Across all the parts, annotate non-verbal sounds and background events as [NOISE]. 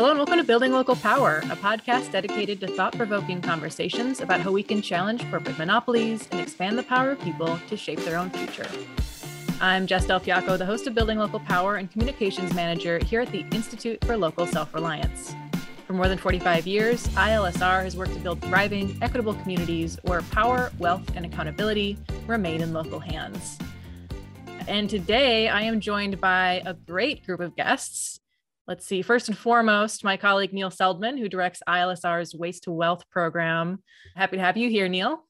Hello and welcome to Building Local Power, a podcast dedicated to thought provoking conversations about how we can challenge corporate monopolies and expand the power of people to shape their own future. I'm Jess Del Fiacco, the host of Building Local Power and Communications Manager here at the Institute for Local Self Reliance. For more than 45 years, ILSR has worked to build thriving, equitable communities where power, wealth, and accountability remain in local hands. And today I am joined by a great group of guests. Let's see, first and foremost, my colleague Neil Seldman, who directs ILSR's Waste to Wealth program. Happy to have you here, Neil.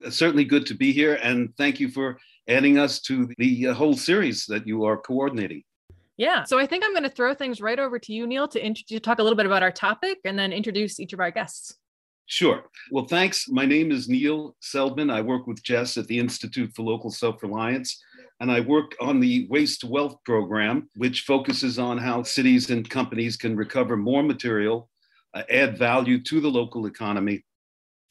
It's certainly good to be here, and thank you for adding us to the uh, whole series that you are coordinating. Yeah, so I think I'm going to throw things right over to you, Neil, to, int- to talk a little bit about our topic and then introduce each of our guests. Sure. Well, thanks. My name is Neil Seldman. I work with Jess at the Institute for Local Self Reliance and I work on the Waste to Wealth program, which focuses on how cities and companies can recover more material, uh, add value to the local economy,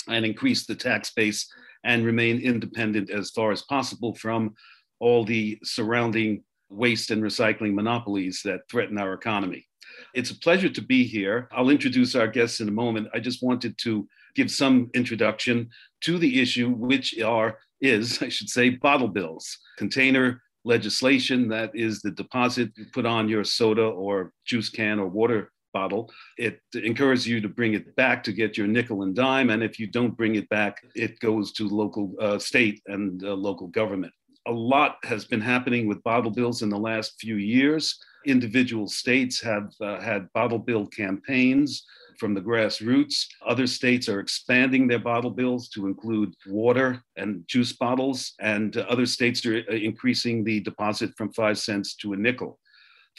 and increase the tax base and remain independent as far as possible from all the surrounding waste and recycling monopolies that threaten our economy. It's a pleasure to be here. I'll introduce our guests in a moment. I just wanted to give some introduction to the issue, which are is, [LAUGHS] I should say, bottle bills, container legislation that is the deposit you put on your soda or juice can or water bottle. It encourages you to bring it back to get your nickel and dime. And if you don't bring it back, it goes to local uh, state and uh, local government. A lot has been happening with bottle bills in the last few years. Individual states have uh, had bottle bill campaigns from the grassroots. Other states are expanding their bottle bills to include water and juice bottles, and other states are uh, increasing the deposit from five cents to a nickel.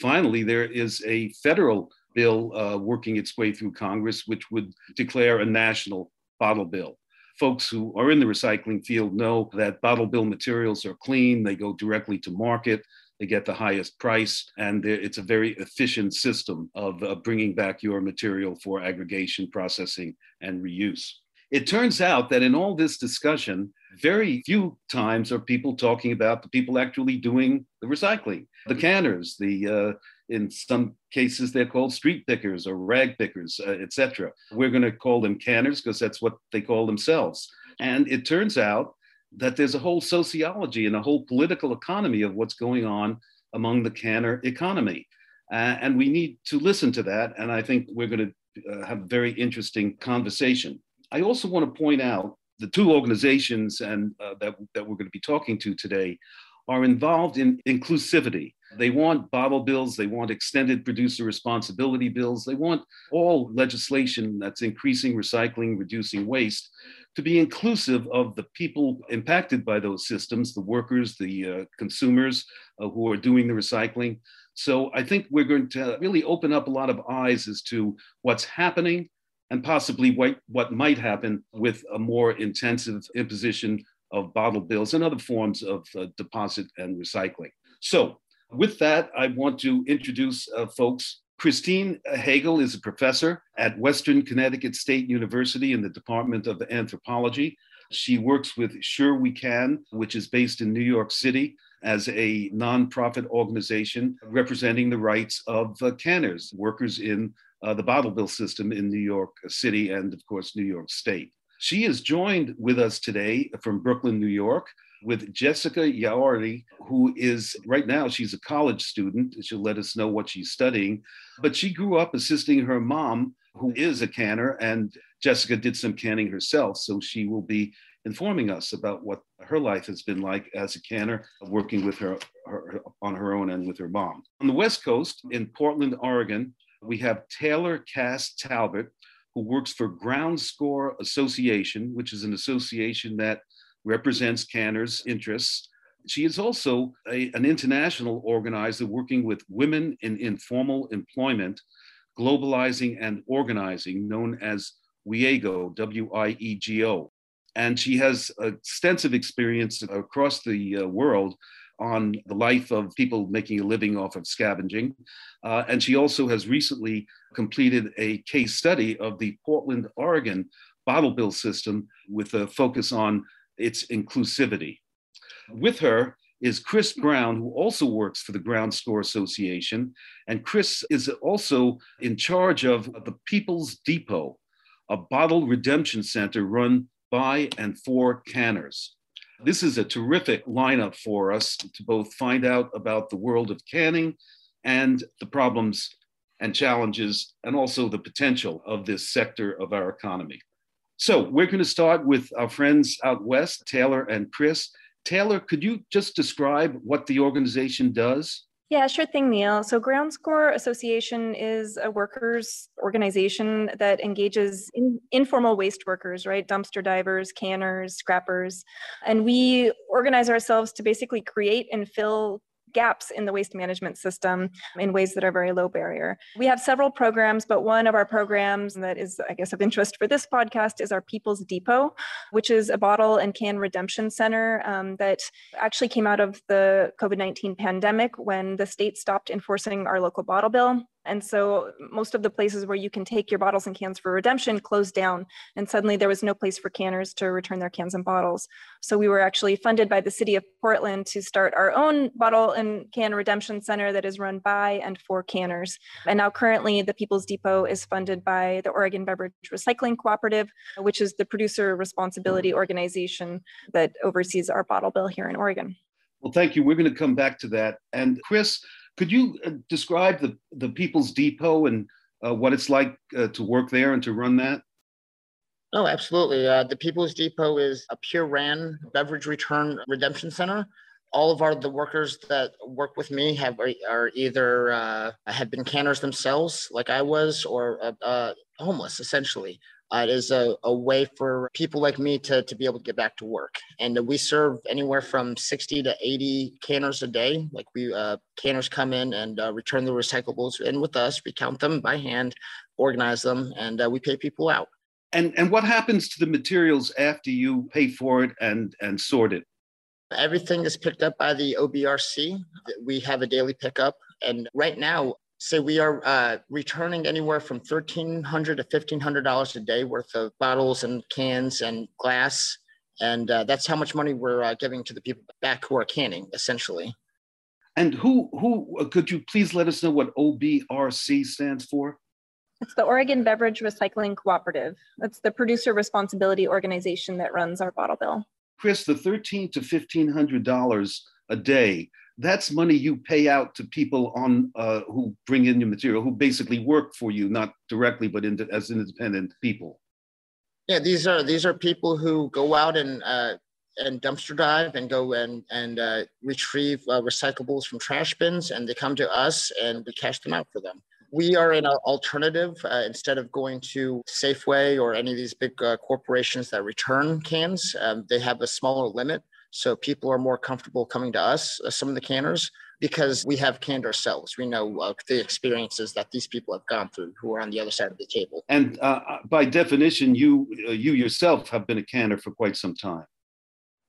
Finally, there is a federal bill uh, working its way through Congress, which would declare a national bottle bill. Folks who are in the recycling field know that bottle bill materials are clean, they go directly to market, they get the highest price, and it's a very efficient system of uh, bringing back your material for aggregation, processing, and reuse. It turns out that in all this discussion, very few times are people talking about the people actually doing the recycling, the canners, the uh, in some cases they're called street pickers or rag pickers, uh, etc. We're going to call them canners because that's what they call themselves. And it turns out that there's a whole sociology and a whole political economy of what's going on among the canner economy. Uh, and we need to listen to that. And I think we're going to uh, have a very interesting conversation. I also want to point out the two organizations and uh, that, that we're going to be talking to today are involved in inclusivity. They want bottle bills, they want extended producer responsibility bills, they want all legislation that's increasing recycling, reducing waste to be inclusive of the people impacted by those systems, the workers, the uh, consumers uh, who are doing the recycling. So I think we're going to really open up a lot of eyes as to what's happening and possibly what, what might happen with a more intensive imposition of bottle bills and other forms of uh, deposit and recycling. So with that, I want to introduce uh, folks Christine Hegel is a professor at Western Connecticut State University in the Department of Anthropology. She works with Sure We Can, which is based in New York City as a nonprofit organization representing the rights of uh, canners, workers in uh, the bottle bill system in New York City and, of course, New York State. She is joined with us today from Brooklyn, New York, with Jessica Yaordi, who is right now, she's a college student. She'll let us know what she's studying. But she grew up assisting her mom, who is a canner, and Jessica did some canning herself. So she will be informing us about what her life has been like as a canner, working with her, her on her own and with her mom. On the West Coast, in Portland, Oregon, we have Taylor Cass Talbot, who works for Ground Score Association, which is an association that represents Canner's interests. She is also a, an international organizer working with women in informal employment, globalizing and organizing, known as WIEGO, W I E G O. And she has extensive experience across the uh, world on the life of people making a living off of scavenging. Uh, and she also has recently completed a case study of the Portland, Oregon bottle bill system with a focus on its inclusivity. With her is Chris Brown, who also works for the Ground Score Association. And Chris is also in charge of the People's Depot, a bottle redemption center run by and for canners. This is a terrific lineup for us to both find out about the world of canning and the problems and challenges, and also the potential of this sector of our economy. So, we're going to start with our friends out west, Taylor and Chris. Taylor, could you just describe what the organization does? Yeah, sure thing, Neil. So, Ground Score Association is a workers organization that engages in informal waste workers, right? Dumpster divers, canners, scrappers. And we organize ourselves to basically create and fill gaps in the waste management system in ways that are very low barrier. We have several programs, but one of our programs that is, I guess, of interest for this podcast is our People's Depot, which is a bottle and can redemption center um, that actually came out of the COVID 19 pandemic when the state stopped enforcing our local bottle bill. And so most of the places where you can take your bottles and cans for redemption closed down. And suddenly there was no place for canners to return their cans and bottles. So we were actually funded by the city of Portland to start our own bottle and can redemption center that is run by and for canners. And now currently the People's Depot is funded by the Oregon Beverage Recycling Cooperative, which is the producer responsibility organization that oversees our bottle bill here in Oregon. Well, thank you. We're going to come back to that. And Chris, could you uh, describe the, the People's Depot and uh, what it's like uh, to work there and to run that? Oh, absolutely. Uh, the People's Depot is a pure ran beverage return redemption center. All of our the workers that work with me have are, either uh, have been canners themselves, like I was, or uh, homeless, essentially. Uh, it is a, a way for people like me to, to be able to get back to work. And we serve anywhere from 60 to 80 canners a day. Like we, uh, canners come in and uh, return the recyclables in with us. We count them by hand, organize them, and uh, we pay people out. And, and what happens to the materials after you pay for it and, and sort it? Everything is picked up by the OBRC. We have a daily pickup. And right now, say we are uh, returning anywhere from 1,300 to $1,500 a day worth of bottles and cans and glass. And uh, that's how much money we're uh, giving to the people back who are canning, essentially. And who, who uh, could you please let us know what OBRC stands for? It's the Oregon Beverage Recycling Cooperative. That's the producer responsibility organization that runs our bottle bill. Chris, the thirteen to fifteen hundred dollars a day that's money you pay out to people on uh, who bring in your material, who basically work for you, not directly, but in, as independent people. Yeah, these are these are people who go out and uh, and dumpster dive and go and and uh, retrieve uh, recyclables from trash bins, and they come to us and we cash them out for them. We are an alternative uh, instead of going to Safeway or any of these big uh, corporations that return cans. Um, they have a smaller limit so people are more comfortable coming to us, uh, some of the canners, because we have canned ourselves. We know uh, the experiences that these people have gone through who are on the other side of the table. And uh, uh by definition, you uh, you yourself have been a canner for quite some time.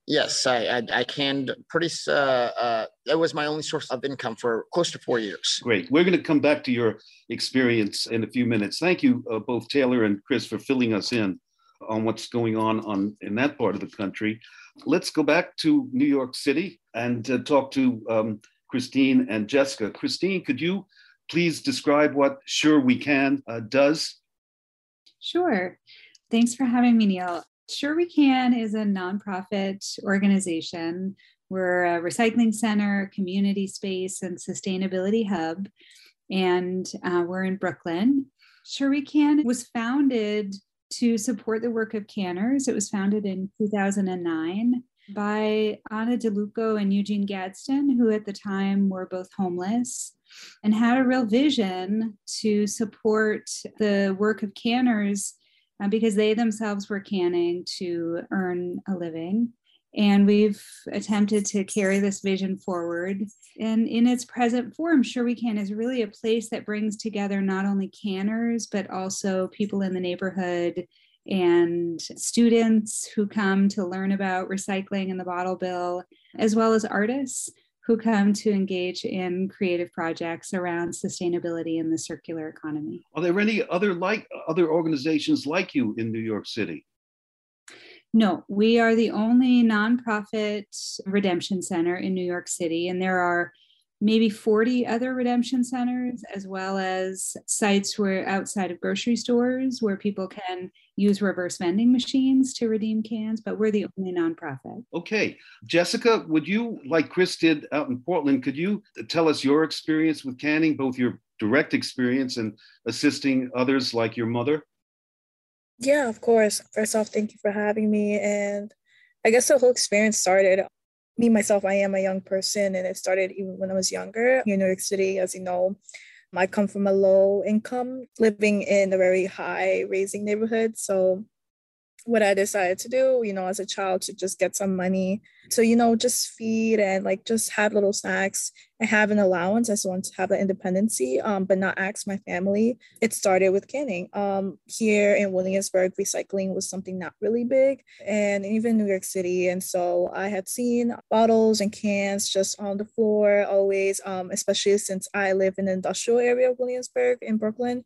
Yes, I I, I canned pretty. Uh, uh, that was my only source of income for close to four years. Great. We're going to come back to your experience in a few minutes. Thank you, uh, both Taylor and Chris, for filling us in on what's going on on in that part of the country. Let's go back to New York City and uh, talk to um, Christine and Jessica. Christine, could you please describe what Sure We Can uh, does? Sure. Thanks for having me, Neil. Sure We Can is a nonprofit organization. We're a recycling center, community space, and sustainability hub. And uh, we're in Brooklyn. Sure We Can was founded to support the work of canners. It was founded in 2009 by Anna DeLuco and Eugene Gadsden, who at the time were both homeless and had a real vision to support the work of canners uh, because they themselves were canning to earn a living. And we've attempted to carry this vision forward. And in its present form, Sure We Can is really a place that brings together not only canners, but also people in the neighborhood and students who come to learn about recycling and the bottle bill, as well as artists who come to engage in creative projects around sustainability and the circular economy. Are there any other like other organizations like you in New York City? No, we are the only nonprofit redemption center in New York City, and there are maybe 40 other redemption centers, as well as sites where outside of grocery stores where people can use reverse vending machines to redeem cans, but we're the only nonprofit. Okay. Jessica, would you, like Chris did out in Portland, could you tell us your experience with canning, both your direct experience and assisting others like your mother? Yeah, of course. First off, thank you for having me. And I guess the whole experience started me myself i am a young person and it started even when i was younger in new york city as you know i come from a low income living in a very high raising neighborhood so what i decided to do you know as a child to just get some money so you know just feed and like just have little snacks I have an allowance. I just want to have that independency, um, but not ask my family. It started with canning. Um, here in Williamsburg, recycling was something not really big, and even New York City. And so I had seen bottles and cans just on the floor always, um, especially since I live in the industrial area of Williamsburg in Brooklyn.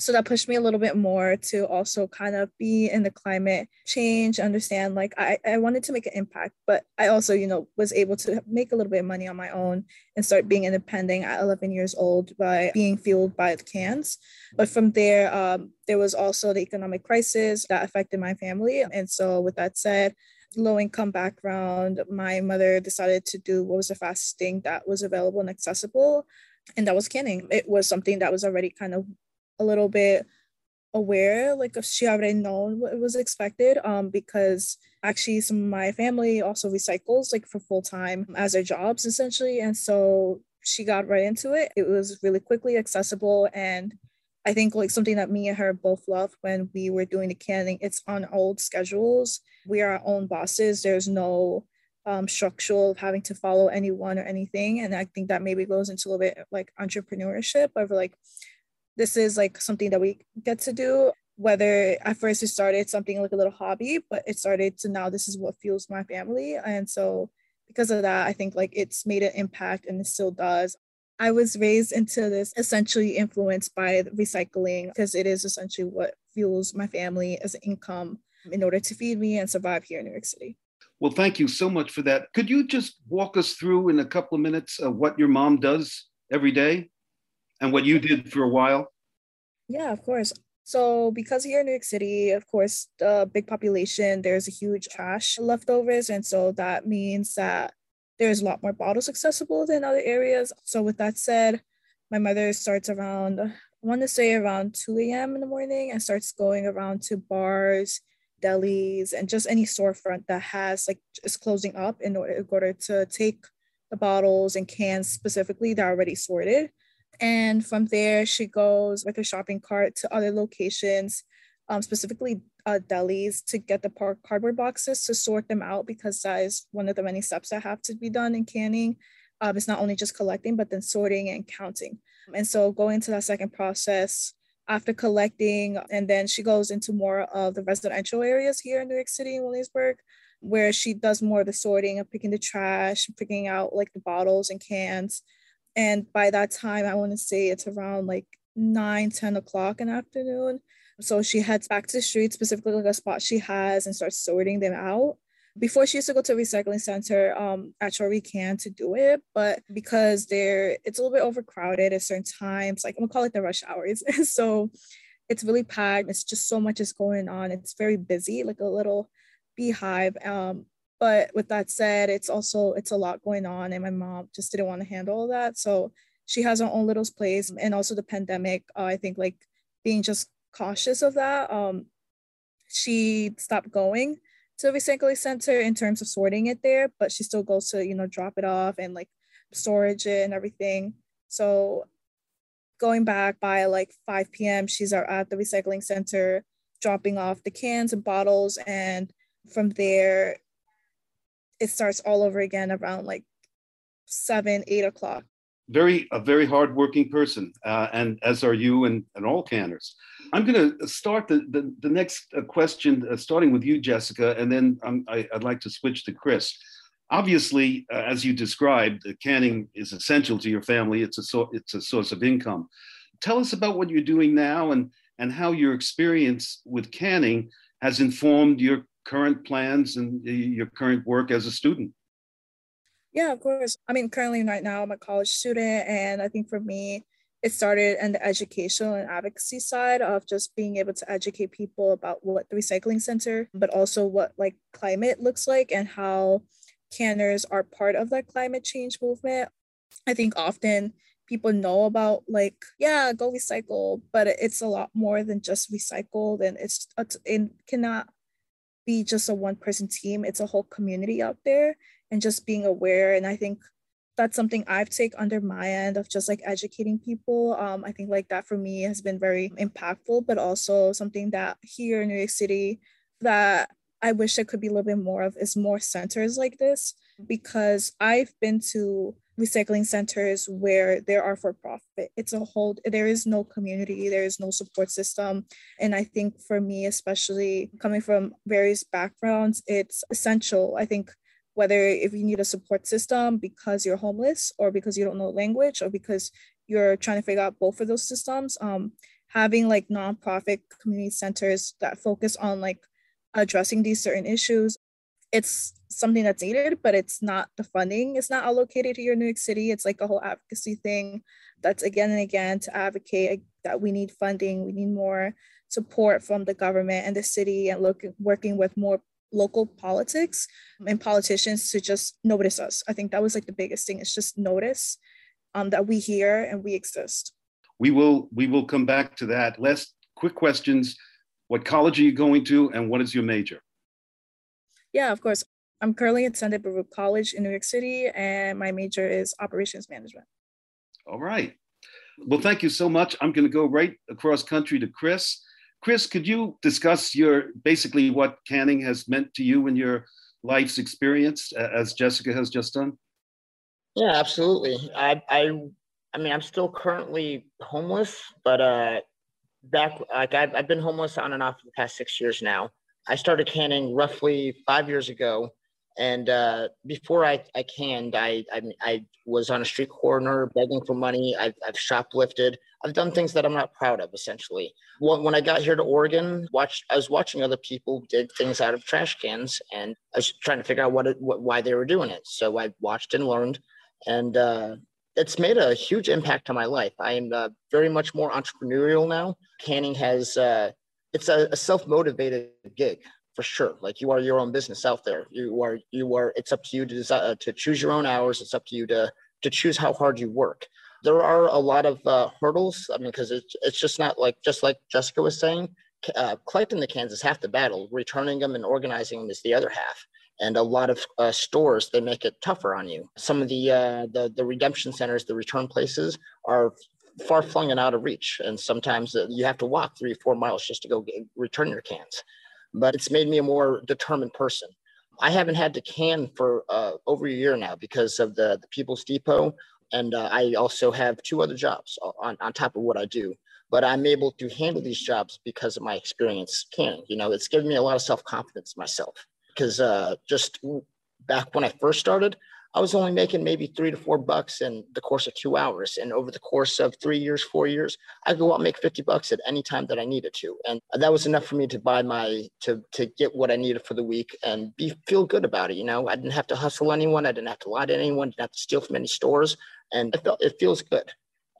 So that pushed me a little bit more to also kind of be in the climate change, understand like I, I wanted to make an impact, but I also, you know, was able to make a little bit of money on my own and start being independent at 11 years old by being fueled by the cans. But from there, um, there was also the economic crisis that affected my family. And so, with that said, low income background, my mother decided to do what was the fastest thing that was available and accessible, and that was canning. It was something that was already kind of a little bit aware, like she already known what was expected, um, because actually some of my family also recycles like for full time as their jobs essentially, and so she got right into it. It was really quickly accessible and I think like something that me and her both love when we were doing the canning, it's on old schedules. We are our own bosses. There's no um, structural of having to follow anyone or anything. And I think that maybe goes into a little bit like entrepreneurship of like this is like something that we get to do whether at first it started something like a little hobby but it started to now this is what fuels my family and so because of that i think like it's made an impact and it still does i was raised into this essentially influenced by recycling because it is essentially what fuels my family as an income in order to feed me and survive here in new york city well thank you so much for that could you just walk us through in a couple of minutes uh, what your mom does every day and what you did for a while? Yeah, of course. So, because here in New York City, of course, the big population, there's a huge trash leftovers. And so that means that there's a lot more bottles accessible than other areas. So, with that said, my mother starts around, I want to say around 2 a.m. in the morning and starts going around to bars, delis, and just any storefront that has like is closing up in order, in order to take the bottles and cans specifically that are already sorted and from there, she goes with her shopping cart to other locations, um, specifically uh, delis, to get the par- cardboard boxes to sort them out because that is one of the many steps that have to be done in canning. Um, it's not only just collecting, but then sorting and counting. And so going to that second process after collecting, and then she goes into more of the residential areas here in New York City and Williamsburg, where she does more of the sorting of picking the trash, picking out like the bottles and cans, and by that time, I want to say it's around like 9, 10 o'clock in the afternoon. So she heads back to the street, specifically like a spot she has, and starts sorting them out. Before she used to go to a recycling center um, at We Can to do it, but because they're it's a little bit overcrowded at certain times, like I'm gonna call it the rush hours. [LAUGHS] so it's really packed. It's just so much is going on. It's very busy, like a little beehive. Um, but with that said, it's also it's a lot going on, and my mom just didn't want to handle that. So she has her own little place, and also the pandemic. Uh, I think like being just cautious of that. Um, she stopped going to the recycling center in terms of sorting it there, but she still goes to you know drop it off and like storage it and everything. So going back by like 5 p.m., she's at the recycling center dropping off the cans and bottles, and from there it starts all over again around like seven, eight o'clock. Very, a very hardworking person, uh, and as are you and, and all canners. I'm going to start the, the, the next uh, question, uh, starting with you, Jessica, and then um, I, would like to switch to Chris. Obviously, uh, as you described, canning is essential to your family. It's a, so, it's a source of income. Tell us about what you're doing now and, and how your experience with canning has informed your current plans and your current work as a student? Yeah, of course. I mean, currently right now I'm a college student, and I think for me, it started in the educational and advocacy side of just being able to educate people about what the recycling center, but also what like climate looks like and how canners are part of that climate change movement. I think often people know about like yeah go recycle but it's a lot more than just recycled and it's it cannot be just a one person team. It's a whole community out there and just being aware. And i think that's something i've take under my end of just like educating people. Um, i think like that for me has been very impactful but also something that here in new york city that i wish there could be a little bit more of is more centers like this because i've been to recycling centers where there are for profit. It's a whole, there is no community, there is no support system. And I think for me, especially coming from various backgrounds, it's essential. I think whether if you need a support system because you're homeless or because you don't know language or because you're trying to figure out both of those systems, um, having like nonprofit community centers that focus on like addressing these certain issues it's something that's needed, but it's not the funding It's not allocated here in New York City. It's like a whole advocacy thing that's again and again to advocate that we need funding, we need more support from the government and the city and look, working with more local politics and politicians to just notice us. I think that was like the biggest thing It's just notice um, that we here and we exist. We will we will come back to that. Last quick questions. What college are you going to and what is your major? Yeah, of course. I'm currently at CUNY Baruch College in New York City, and my major is operations management. All right. Well, thank you so much. I'm going to go right across country to Chris. Chris, could you discuss your basically what canning has meant to you in your life's experience, as Jessica has just done? Yeah, absolutely. I, I, I mean, I'm still currently homeless, but uh, back like I've, I've been homeless on and off for the past six years now. I started canning roughly five years ago. And uh, before I, I canned, I, I, I was on a street corner begging for money. I've, I've shoplifted. I've done things that I'm not proud of, essentially. When, I got here to Oregon, watched, I was watching other people did things out of trash cans, and I was trying to figure out what, what why they were doing it. So I watched and learned, and uh, it's made a huge impact on my life. I am uh, very much more entrepreneurial now. Canning has uh, it's a, a self-motivated gig for sure. Like you are your own business out there. You are you are it's up to you to uh, to choose your own hours. It's up to you to to choose how hard you work. There are a lot of uh, hurdles. I mean because it's, it's just not like just like jessica was saying uh, collecting the cans is half the battle. Returning them and organizing them is the other half. And a lot of uh, stores they make it tougher on you. Some of the uh, the the redemption centers the return places are far flung and out of reach. And sometimes uh, you have to walk three, or four miles just to go get, return your cans. But it's made me a more determined person. I haven't had to can for uh, over a year now because of the, the People's Depot. And uh, I also have two other jobs on, on top of what I do. But I'm able to handle these jobs because of my experience canning. You know, it's given me a lot of self confidence myself. Because uh, just back when I first started, I was only making maybe three to four bucks in the course of two hours. And over the course of three years, four years, I go out and make 50 bucks at any time that I needed to. And that was enough for me to buy my, to, to get what I needed for the week and be, feel good about it. You know, I didn't have to hustle anyone. I didn't have to lie to anyone. Didn't have to steal from any stores. And it, felt, it feels good.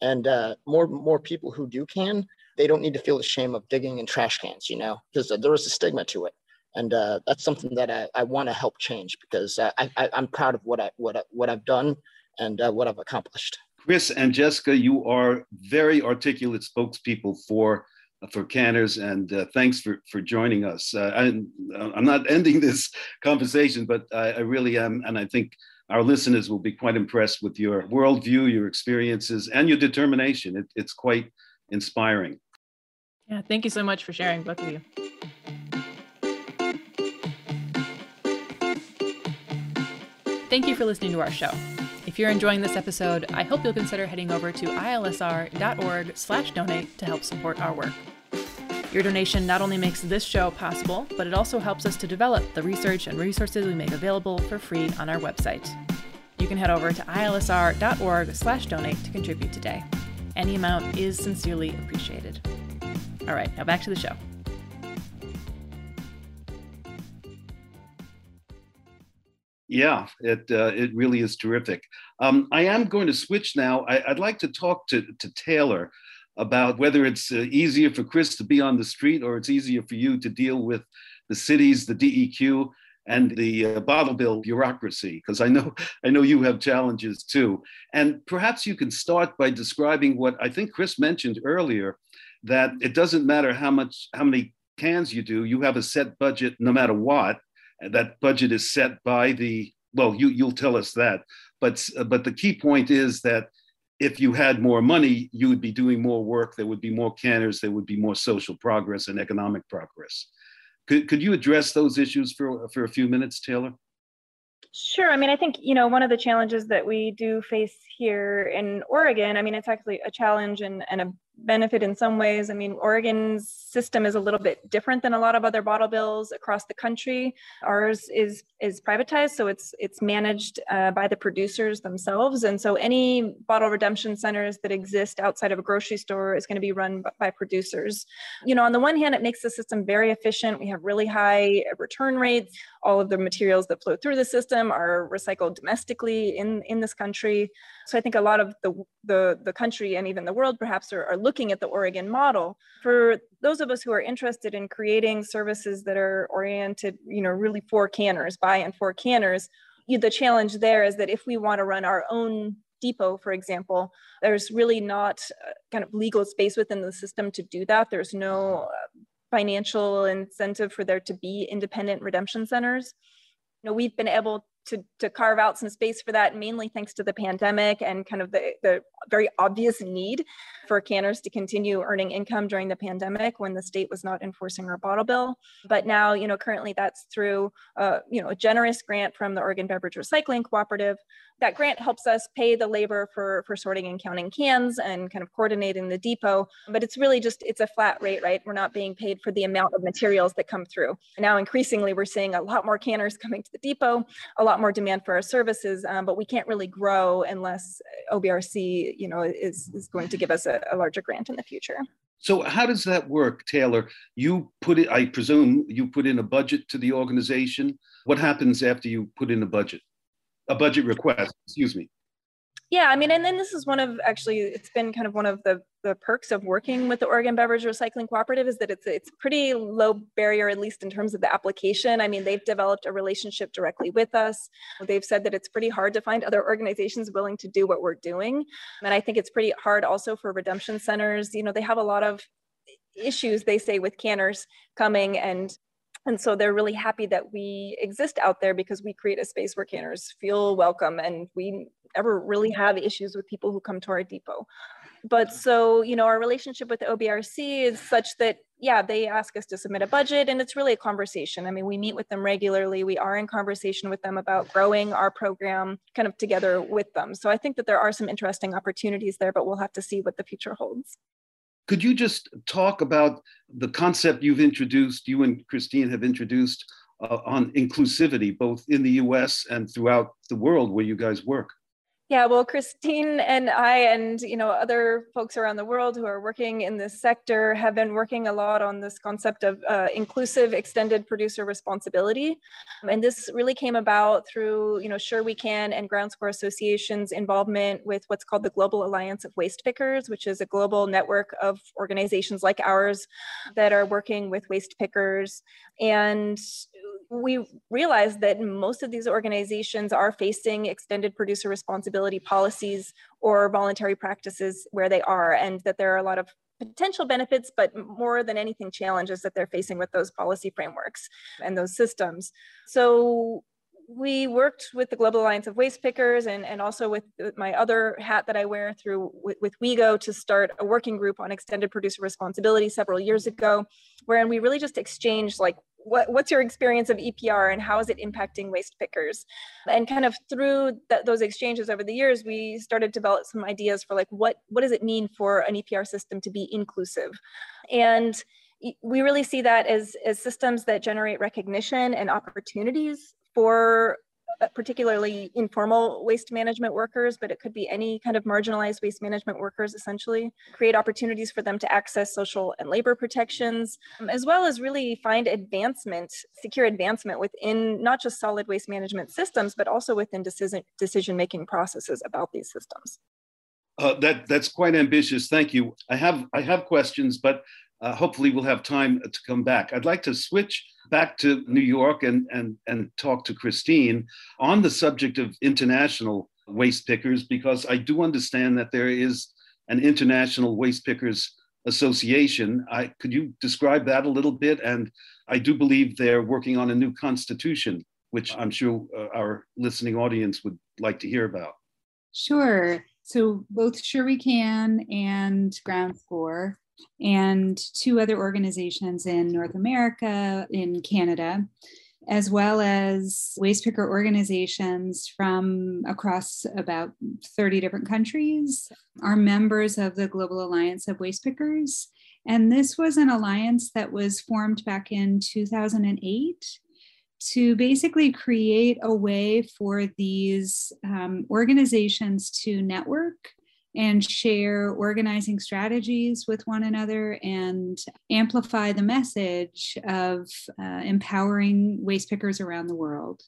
And uh, more, more people who do can, they don't need to feel the shame of digging in trash cans, you know, because there is a stigma to it and uh, that's something that I, I want to help change because uh, I, I, am proud of what I what I, what I've done and uh, what I've accomplished. Chris and Jessica, you are very articulate spokespeople for for Canners, and uh, thanks for for joining us. Uh, I, I'm not [LAUGHS] ending this conversation, but I, I really am, and I think our listeners will be quite impressed with your worldview, your experiences, and your determination. It, it's quite inspiring. Yeah, thank you so much for sharing, both of you. Thank you for listening to our show. If you're enjoying this episode, I hope you'll consider heading over to ilsr.org/donate to help support our work. Your donation not only makes this show possible, but it also helps us to develop the research and resources we make available for free on our website. You can head over to ilsr.org/donate to contribute today. Any amount is sincerely appreciated. All right, now back to the show. Yeah, it uh, it really is terrific. Um, I am going to switch now. I, would like to talk to, to Taylor about whether it's uh, easier for Chris to be on the street or it's easier for you to deal with the cities, the DEQ, and the uh, bottle bill bureaucracy because i know i know you have challenges too and perhaps you can start by describing what i think chris mentioned earlier that it doesn't matter how much how many cans you do you have a set budget no matter what that budget is set by the well you you'll tell us that but but the key point is that if you had more money you would be doing more work there would be more canners there would be more social progress and economic progress could, could you address those issues for, for a few minutes, Taylor? Sure. I mean, I think, you know, one of the challenges that we do face here in Oregon, I mean, it's actually a challenge and, and a benefit in some ways. I mean, Oregon's system is a little bit different than a lot of other bottle bills across the country. Ours is is privatized, so it's it's managed uh, by the producers themselves, and so any bottle redemption centers that exist outside of a grocery store is going to be run by producers. You know, on the one hand, it makes the system very efficient. We have really high return rates. All of the materials that flow through the system are recycled domestically in in this country. So I think a lot of the the, the country and even the world perhaps are, are looking at the Oregon model. For those of us who are interested in creating services that are oriented, you know, really for canners, by and for canners, the challenge there is that if we want to run our own depot, for example, there's really not kind of legal space within the system to do that. There's no uh, financial incentive for there to be independent redemption centers. You know, we've been able to, to carve out some space for that, mainly thanks to the pandemic and kind of the, the very obvious need for canners to continue earning income during the pandemic when the state was not enforcing our bottle bill. But now, you know, currently that's through, uh, you know, a generous grant from the Oregon Beverage Recycling Cooperative. That grant helps us pay the labor for, for sorting and counting cans and kind of coordinating the depot. But it's really just, it's a flat rate, right? We're not being paid for the amount of materials that come through. Now, increasingly, we're seeing a lot more canners [LAUGHS] coming to the depot, a lot more demand for our services, um, but we can't really grow unless OBRC you know, is, is going to give us a, a larger grant in the future. So how does that work, Taylor? You put it, I presume you put in a budget to the organization. What happens after you put in a budget? A budget request, excuse me. Yeah i mean and then this is one of actually it's been kind of one of the the perks of working with the oregon beverage recycling cooperative is that it's it's pretty low barrier at least in terms of the application. I mean they've developed a relationship directly with us. They've said that it's pretty hard to find other organizations willing to do what we're doing. And i think it's pretty hard also for redemption centers. You know they have a lot of issues they say with canners coming and and so they're really happy that we exist out there because we create a space where canners feel welcome and we ever really have issues with people who come to our depot. But so, you know, our relationship with the OBRC is such that, yeah, they ask us to submit a budget and it's really a conversation. I mean, we meet with them regularly. We are in conversation with them about growing our program kind of together with them. So I think that there are some interesting opportunities there, but we'll have to see what the future holds. Could you just talk about the concept you've introduced, you and Christine have introduced uh, on inclusivity, both in the US and throughout the world where you guys work? Yeah, well, Christine and I, and you know, other folks around the world who are working in this sector have been working a lot on this concept of uh, inclusive extended producer responsibility, and this really came about through you know, Sure We Can and Ground Association's involvement with what's called the Global Alliance of Waste Pickers, which is a global network of organizations like ours that are working with waste pickers. And we realized that most of these organizations are facing extended producer responsibility policies or voluntary practices where they are, and that there are a lot of potential benefits, but more than anything, challenges that they're facing with those policy frameworks and those systems. So we worked with the Global Alliance of Waste Pickers and, and also with my other hat that I wear through with, with WIEGO to start a working group on extended producer responsibility several years ago, wherein we really just exchanged like what, what's your experience of EPR and how is it impacting waste pickers? And kind of through th- those exchanges over the years, we started to develop some ideas for like what what does it mean for an EPR system to be inclusive, and we really see that as as systems that generate recognition and opportunities for particularly informal waste management workers, but it could be any kind of marginalized waste management workers essentially, create opportunities for them to access social and labor protections, um, as well as really find advancement, secure advancement within not just solid waste management systems, but also within decision, decision-making processes about these systems. Uh, that that's quite ambitious. Thank you. I have I have questions, but uh, hopefully we'll have time to come back. I'd like to switch back to New York and, and, and talk to Christine on the subject of international waste pickers, because I do understand that there is an International Waste Pickers Association. I, could you describe that a little bit? And I do believe they're working on a new constitution, which I'm sure uh, our listening audience would like to hear about. Sure. So both Sure We Can and Ground Score and two other organizations in North America, in Canada, as well as waste picker organizations from across about 30 different countries, are members of the Global Alliance of Waste Pickers. And this was an alliance that was formed back in 2008 to basically create a way for these um, organizations to network and share organizing strategies with one another and amplify the message of uh, empowering waste pickers around the world.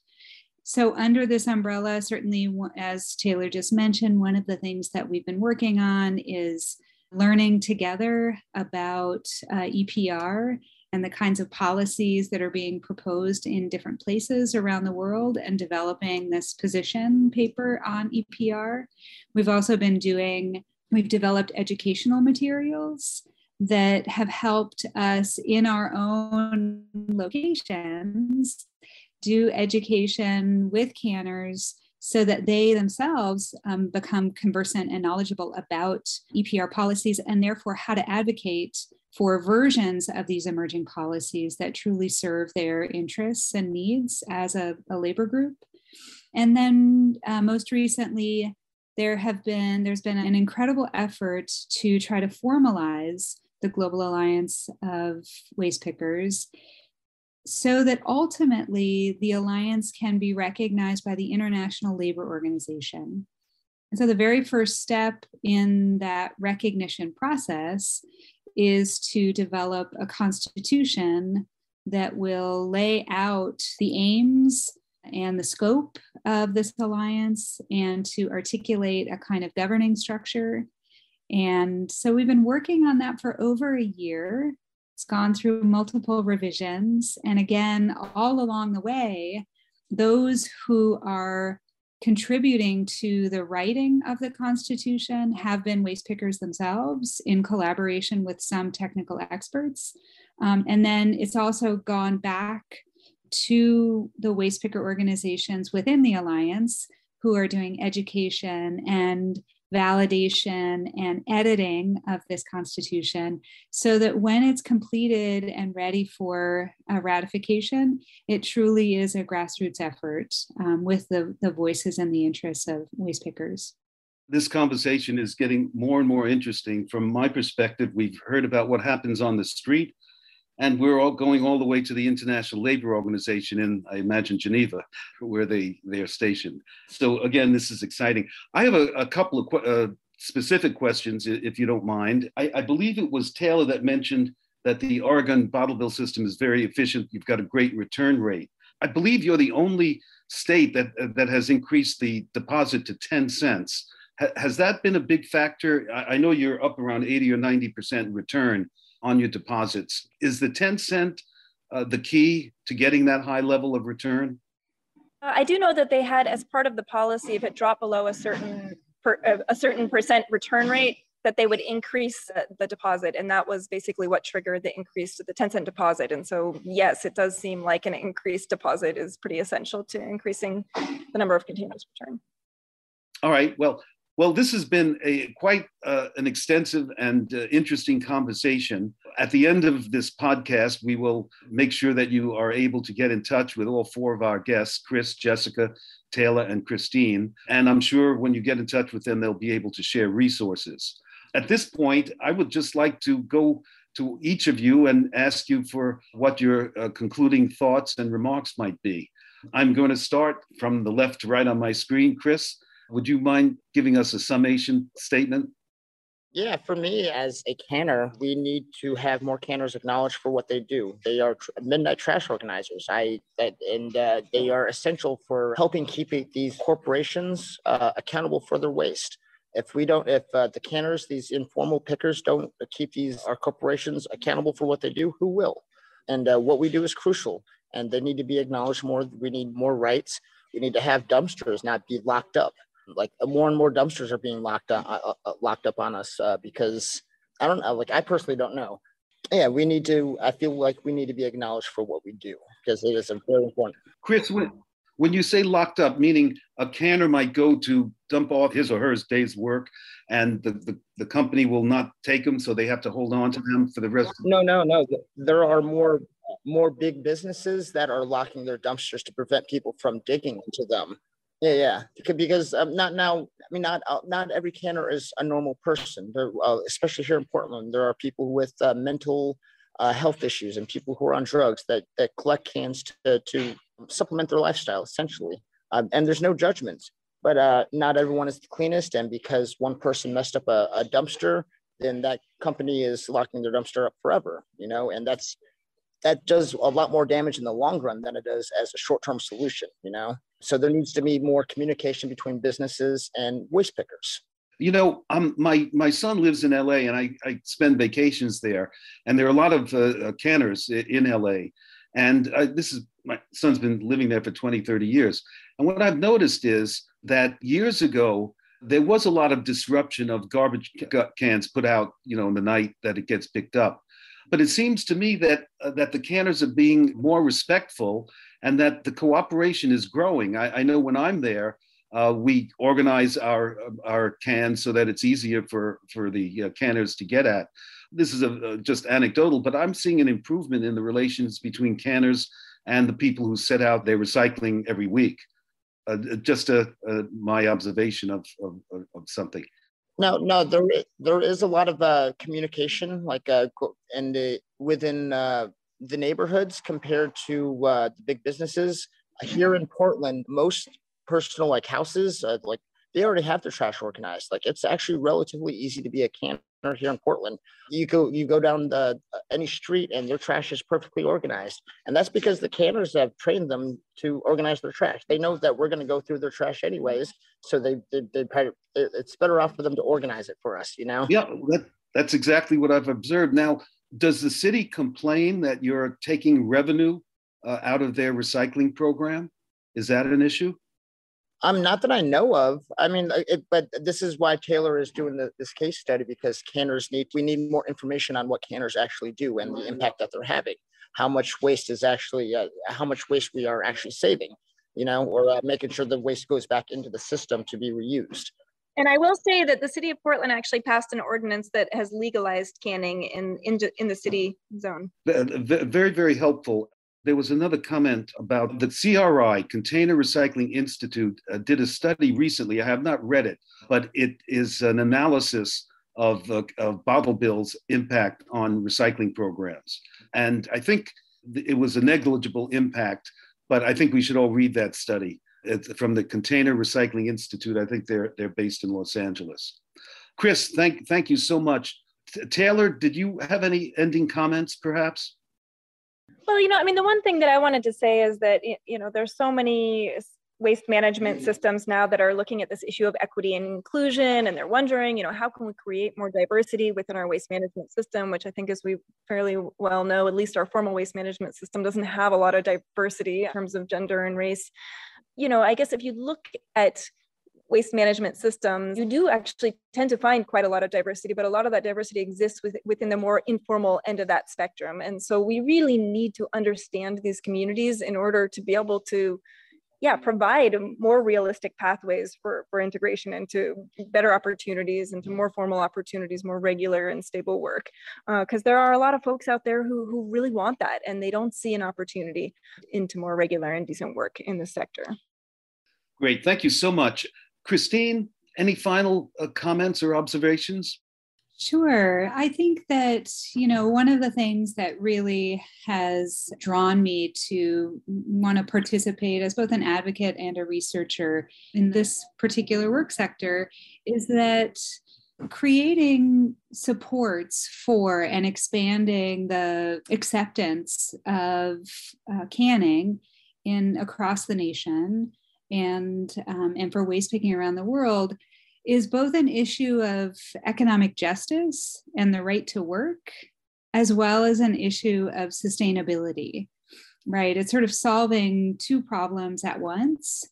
So, under this umbrella, certainly, as Taylor just mentioned, one of the things that we've been working on is learning together about uh, EPR and the kinds of policies that are being proposed in different places around the world and developing this position paper on EPR. We've also been doing, we've developed educational materials that have helped us in our own locations do education with canners so that they themselves um, become conversant and knowledgeable about EPR policies and therefore how to advocate for versions of these emerging policies that truly serve their interests and needs as a, a labor group. And then uh, most recently, there have been there's been an incredible effort to try to formalize the global alliance of waste pickers so that ultimately the alliance can be recognized by the international labor organization and so the very first step in that recognition process is to develop a constitution that will lay out the aims and the scope of this alliance and to articulate a kind of governing structure. And so we've been working on that for over a year. It's gone through multiple revisions. And again, all along the way, those who are contributing to the writing of the Constitution have been waste pickers themselves in collaboration with some technical experts. Um, and then it's also gone back to the waste picker organizations within the Alliance who are doing education and validation and editing of this constitution so that when it's completed and ready for a ratification, it truly is a grassroots effort um, with the, the voices and the interests of waste pickers. This conversation is getting more and more interesting. From my perspective, we've heard about what happens on the street and we're all going all the way to the International Labor Organization in, I imagine, Geneva, where they, they are stationed. So again, this is exciting. I have a, a couple of qu- uh, specific questions, if you don't mind. I, I, believe it was Taylor that mentioned that the Oregon bottle bill system is very efficient. You've got a great return rate. I believe you're the only state that, uh, that has increased the deposit to 10 cents. has that been a big factor? I, I know you're up around 80 or 90% return on your deposits. Is the 10 cent uh, the key to getting that high level of return? Uh, I do know that they had, as part of the policy, if it dropped below a certain per, a certain percent return rate, that they would increase the, the, deposit, and that was basically what triggered the increase to the 10 cent deposit. And so, yes, it does seem like an increased deposit is pretty essential to increasing the number of containers returned. All right. Well, well, this has been a quite uh, an extensive and uh, interesting conversation. At the end of this podcast, we will make sure that you are able to get in touch with all four of our guests Chris, Jessica, Taylor, and Christine. And I'm sure when you get in touch with them, they'll be able to share resources. At this point, I would just like to go to each of you and ask you for what your uh, concluding thoughts and remarks might be. I'm going to start from the left to right on my screen. Chris, would you mind giving us a summation statement? Yeah, for me as a canner, we need to have more canners acknowledged for what they do. They are tr- midnight trash organizers. I and uh, they are essential for helping keep these corporations uh, accountable for their waste. If we don't, if uh, the canners, these informal pickers, don't keep these our corporations accountable for what they do, who will? And uh, what we do is crucial, and they need to be acknowledged more. We need more rights. We need to have dumpsters not be locked up like uh, more and more dumpsters are being locked up, uh, uh, locked up on us uh, because I don't know. Like I personally don't know. Yeah, we need to. I feel like we need to be acknowledged for what we do because it is very important. Chris, when, when you say locked up, meaning a canner might go to dump off his or her day's work, and the, the, the company will not take them, so they have to hold on to them for the rest. No, no, no. There are more more big businesses that are locking their dumpsters to prevent people from digging into them. Yeah, yeah. Because, um, not now. I mean, not uh, not every canner is a normal person. There, uh, especially here in Portland, there are people with uh, mental uh, health issues and people who are on drugs that that collect cans to, to supplement their lifestyle, essentially. Um, and there's no judgment. But uh, not everyone is the cleanest, and because one person messed up a, a dumpster, then that company is locking their dumpster up forever. You know, and that's that does a lot more damage in the long run than it does as a short-term solution. You know. So there needs to be more communication between businesses and waste pickers. You know, um, my my son lives in LA, and I, I spend vacations there, and there are a lot of uh, uh canners in LA, and uh, this is my son's been living there for 20, 30 years, and what I've noticed is that years ago there was a lot of disruption of garbage cans put out, you know, in the night that it gets picked up. But it seems to me that uh, that the canners are being more respectful and that the cooperation is growing. I, I know when I'm there, uh, we organize our our cans so that it's easier for for the uh, canners to get at. This is a, a, just anecdotal, but I'm seeing an improvement in the relations between canners and the people who set out their recycling every week. Uh, just a, a, my observation of, of, of something. No, no, there there is a lot of uh, communication, like uh, and uh, within uh, the neighborhoods compared to uh, the big businesses. Here in Portland, most personal like houses, uh, like they already have their trash organized. Like it's actually relatively easy to be a canner here in Portland. You go you go down the uh, any street and their trash is perfectly organized, and that's because the canners have trained them to organize their trash. They know that we're going to go through their trash anyways, so they they, they it's better off for them to organize it for us. You know? Yeah, that, that's exactly what I've observed. Now, does the city complain that you're taking revenue uh, out of their recycling program? Is that an issue? Um, not that I know of. I mean, it, but this is why Taylor is doing the, this case study because canners need we need more information on what canners actually do and the impact that they're having. How much waste is actually uh, how much waste we are actually saving, you know, or uh, making sure the waste goes back into the system to be reused. And I will say that the city of Portland actually passed an ordinance that has legalized canning in in, in the city zone. Very, very helpful. There was another comment about the CRI, Container Recycling Institute, uh, did a study recently. I have not read it, but it is an analysis of, uh, of bottle bills' impact on recycling programs. And I think it was a negligible impact, but I think we should all read that study from the Container Recycling Institute. I think they're they're based in Los Angeles. Chris, thank thank you so much. Taylor, did you have any ending comments, perhaps? Well, you know, I mean, the one thing that I wanted to say is that you know there's so many waste management mm. systems now that are looking at this issue of equity and inclusion and they're wondering you know how can we create more diversity within our waste management system which i think as we fairly well know at least our formal waste management system doesn't have a lot of diversity in terms of gender and race you know, I guess if you look at waste management systems, you do actually tend to find quite a lot of diversity, but a lot of that diversity exists with, within the more informal end of that spectrum. And so we really need to understand these communities in order to be able to, yeah, provide more realistic pathways for, for integration into better opportunities, into more formal opportunities, more regular and stable work. Because uh, there are a lot of folks out there who, who really want that and they don't see an opportunity into more regular and decent work in the sector. Great. Thank you so much. Christine, any final uh, comments or observations? Sure. I think that, you know, one of the things that really has drawn me to want to participate as both an advocate and a researcher in this particular work sector is that creating supports for and expanding the acceptance of uh, canning in across the nation and um, and for waste picking around the world is both an issue of economic justice and the right to work, as well as an issue of sustainability, right? It's sort of solving two problems at once.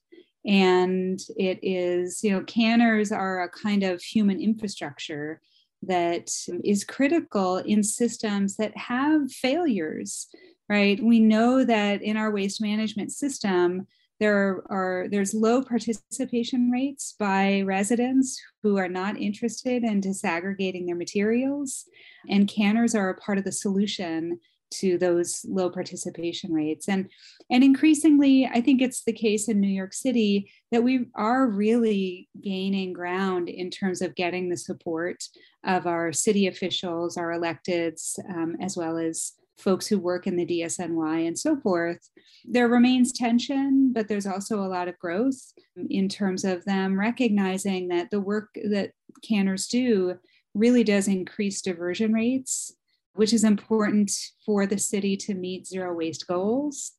And it is, you know, canners are a kind of human infrastructure that is critical in systems that have failures, right? We know that in our waste management system, there are there's low participation rates by residents who are not interested in disaggregating their materials and canners are a part of the solution to those low participation rates. And and increasingly i think it's the case in new york city that we are really gaining ground in terms of getting the support of our city officials our electeds um, as well as folks who work in the DSNY and so forth. There remains tension, but there's also a lot of growth in terms of them recognizing that the work that canners do really does increase diversion rates, which is important for the city to meet zero waste goals.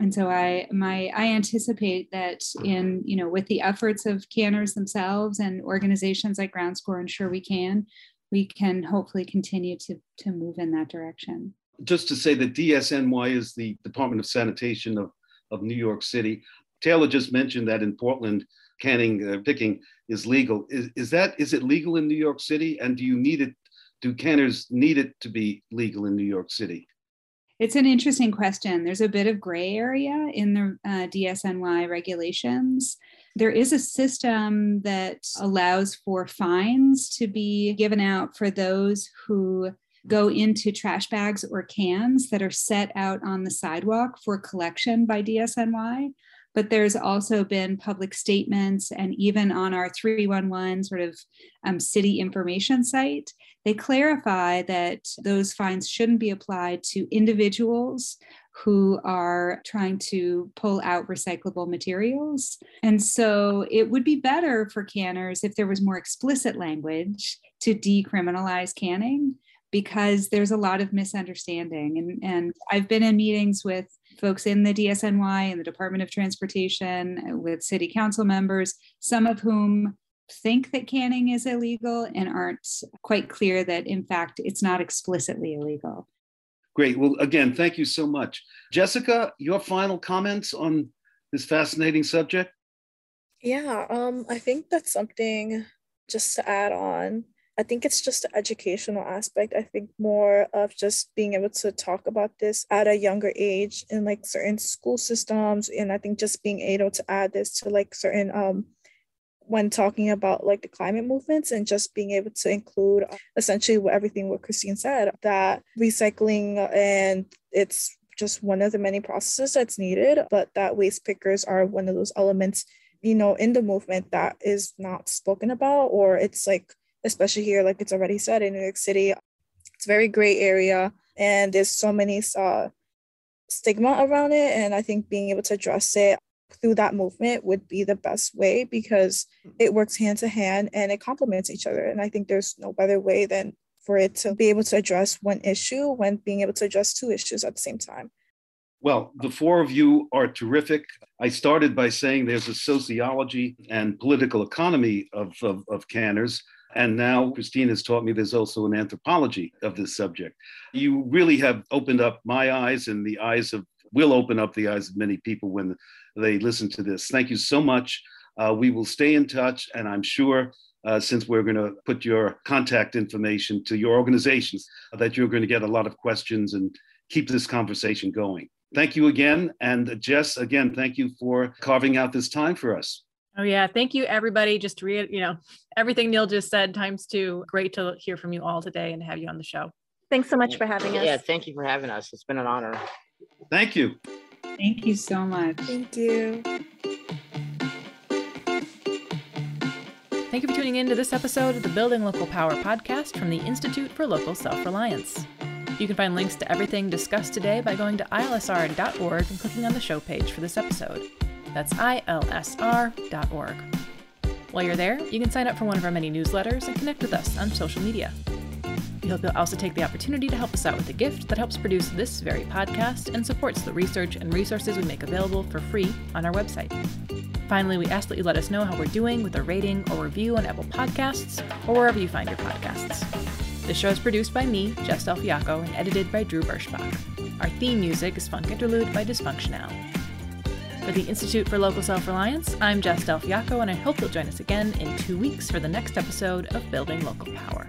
And so I my I anticipate that in you know with the efforts of canners themselves and organizations like GroundScore and Sure We Can, we can hopefully continue to to move in that direction just to say that DSNY is the Department of Sanitation of, of New York City. Taylor just mentioned that in Portland, canning uh, picking is legal. Is, is that is it legal in New York City? And do you need it? Do canners need it to be legal in New York City? It's an interesting question. There's a bit of gray area in the uh, DSNY regulations. There is a system that allows for fines to be given out for those who go into trash bags or cans that are set out on the sidewalk for collection by DSNY. But there's also been public statements, and even on our 311 sort of um, city information site, they clarify that those fines shouldn't be applied to individuals who are trying to pull out recyclable materials. And so it would be better for canners if there was more explicit language to decriminalize canning because there's a lot of misunderstanding. And, and I've been in meetings with folks in the DSNY and the Department of Transportation, with city council members, some of whom think that canning is illegal and aren't quite clear that, in fact, it's not explicitly illegal. Great. Well, again, thank you so much. Jessica, your final comments on this fascinating subject? Yeah, um, I think that's something just to add on I think it's just the educational aspect. I think more of just being able to talk about this at a younger age in like certain school systems. And I think just being able to add this to like certain, um, when talking about like the climate movements and just being able to include uh, essentially what everything what Christine said that recycling and it's just one of the many processes that's needed, but that waste pickers are one of those elements, you know, in the movement that is not spoken about or it's like especially here, like it's already said in New York City, it's a very gray area and there's so many uh, stigma around it. And I think being able to address it through that movement would be the best way because it works hand to hand and it complements each other. And I think there's no better way than for it to be able to address one issue when being able to address two issues at the same time. Well, the four of you are terrific. I started by saying there's a sociology and political economy of, of, of canners. And now Christine has taught me there's also an anthropology of this subject. You really have opened up my eyes and the eyes of, will open up the eyes of many people when they listen to this. Thank you so much. Uh, we will stay in touch, and I'm sure uh, since we're going to put your contact information to your organizations, that you're going to get a lot of questions and keep this conversation going. Thank you again. And Jess, again, thank you for carving out this time for us. Oh yeah, thank you everybody. Just to read, you know, everything Neil just said times two. Great to hear from you all today and have you on the show. Thanks so much for having us. Yeah, thank you for having us. It's been an honor. Thank you. Thank you so much. Thank you. Thank you for tuning in to this episode of the Building Local Power podcast from the Institute for Local Self Reliance. You can find links to everything discussed today by going to ilsr.org and clicking on the show page for this episode. That's ilsr.org. While you're there, you can sign up for one of our many newsletters and connect with us on social media. We hope you'll also take the opportunity to help us out with a gift that helps produce this very podcast and supports the research and resources we make available for free on our website. Finally, we ask that you let us know how we're doing with a rating or review on Apple Podcasts or wherever you find your podcasts. This show is produced by me, Jess Del Fiacco, and edited by Drew Berschbach. Our theme music is Funk Interlude by Dysfunctional. For the Institute for Local Self Reliance, I'm Jess Del Fiacco, and I hope you'll join us again in two weeks for the next episode of Building Local Power.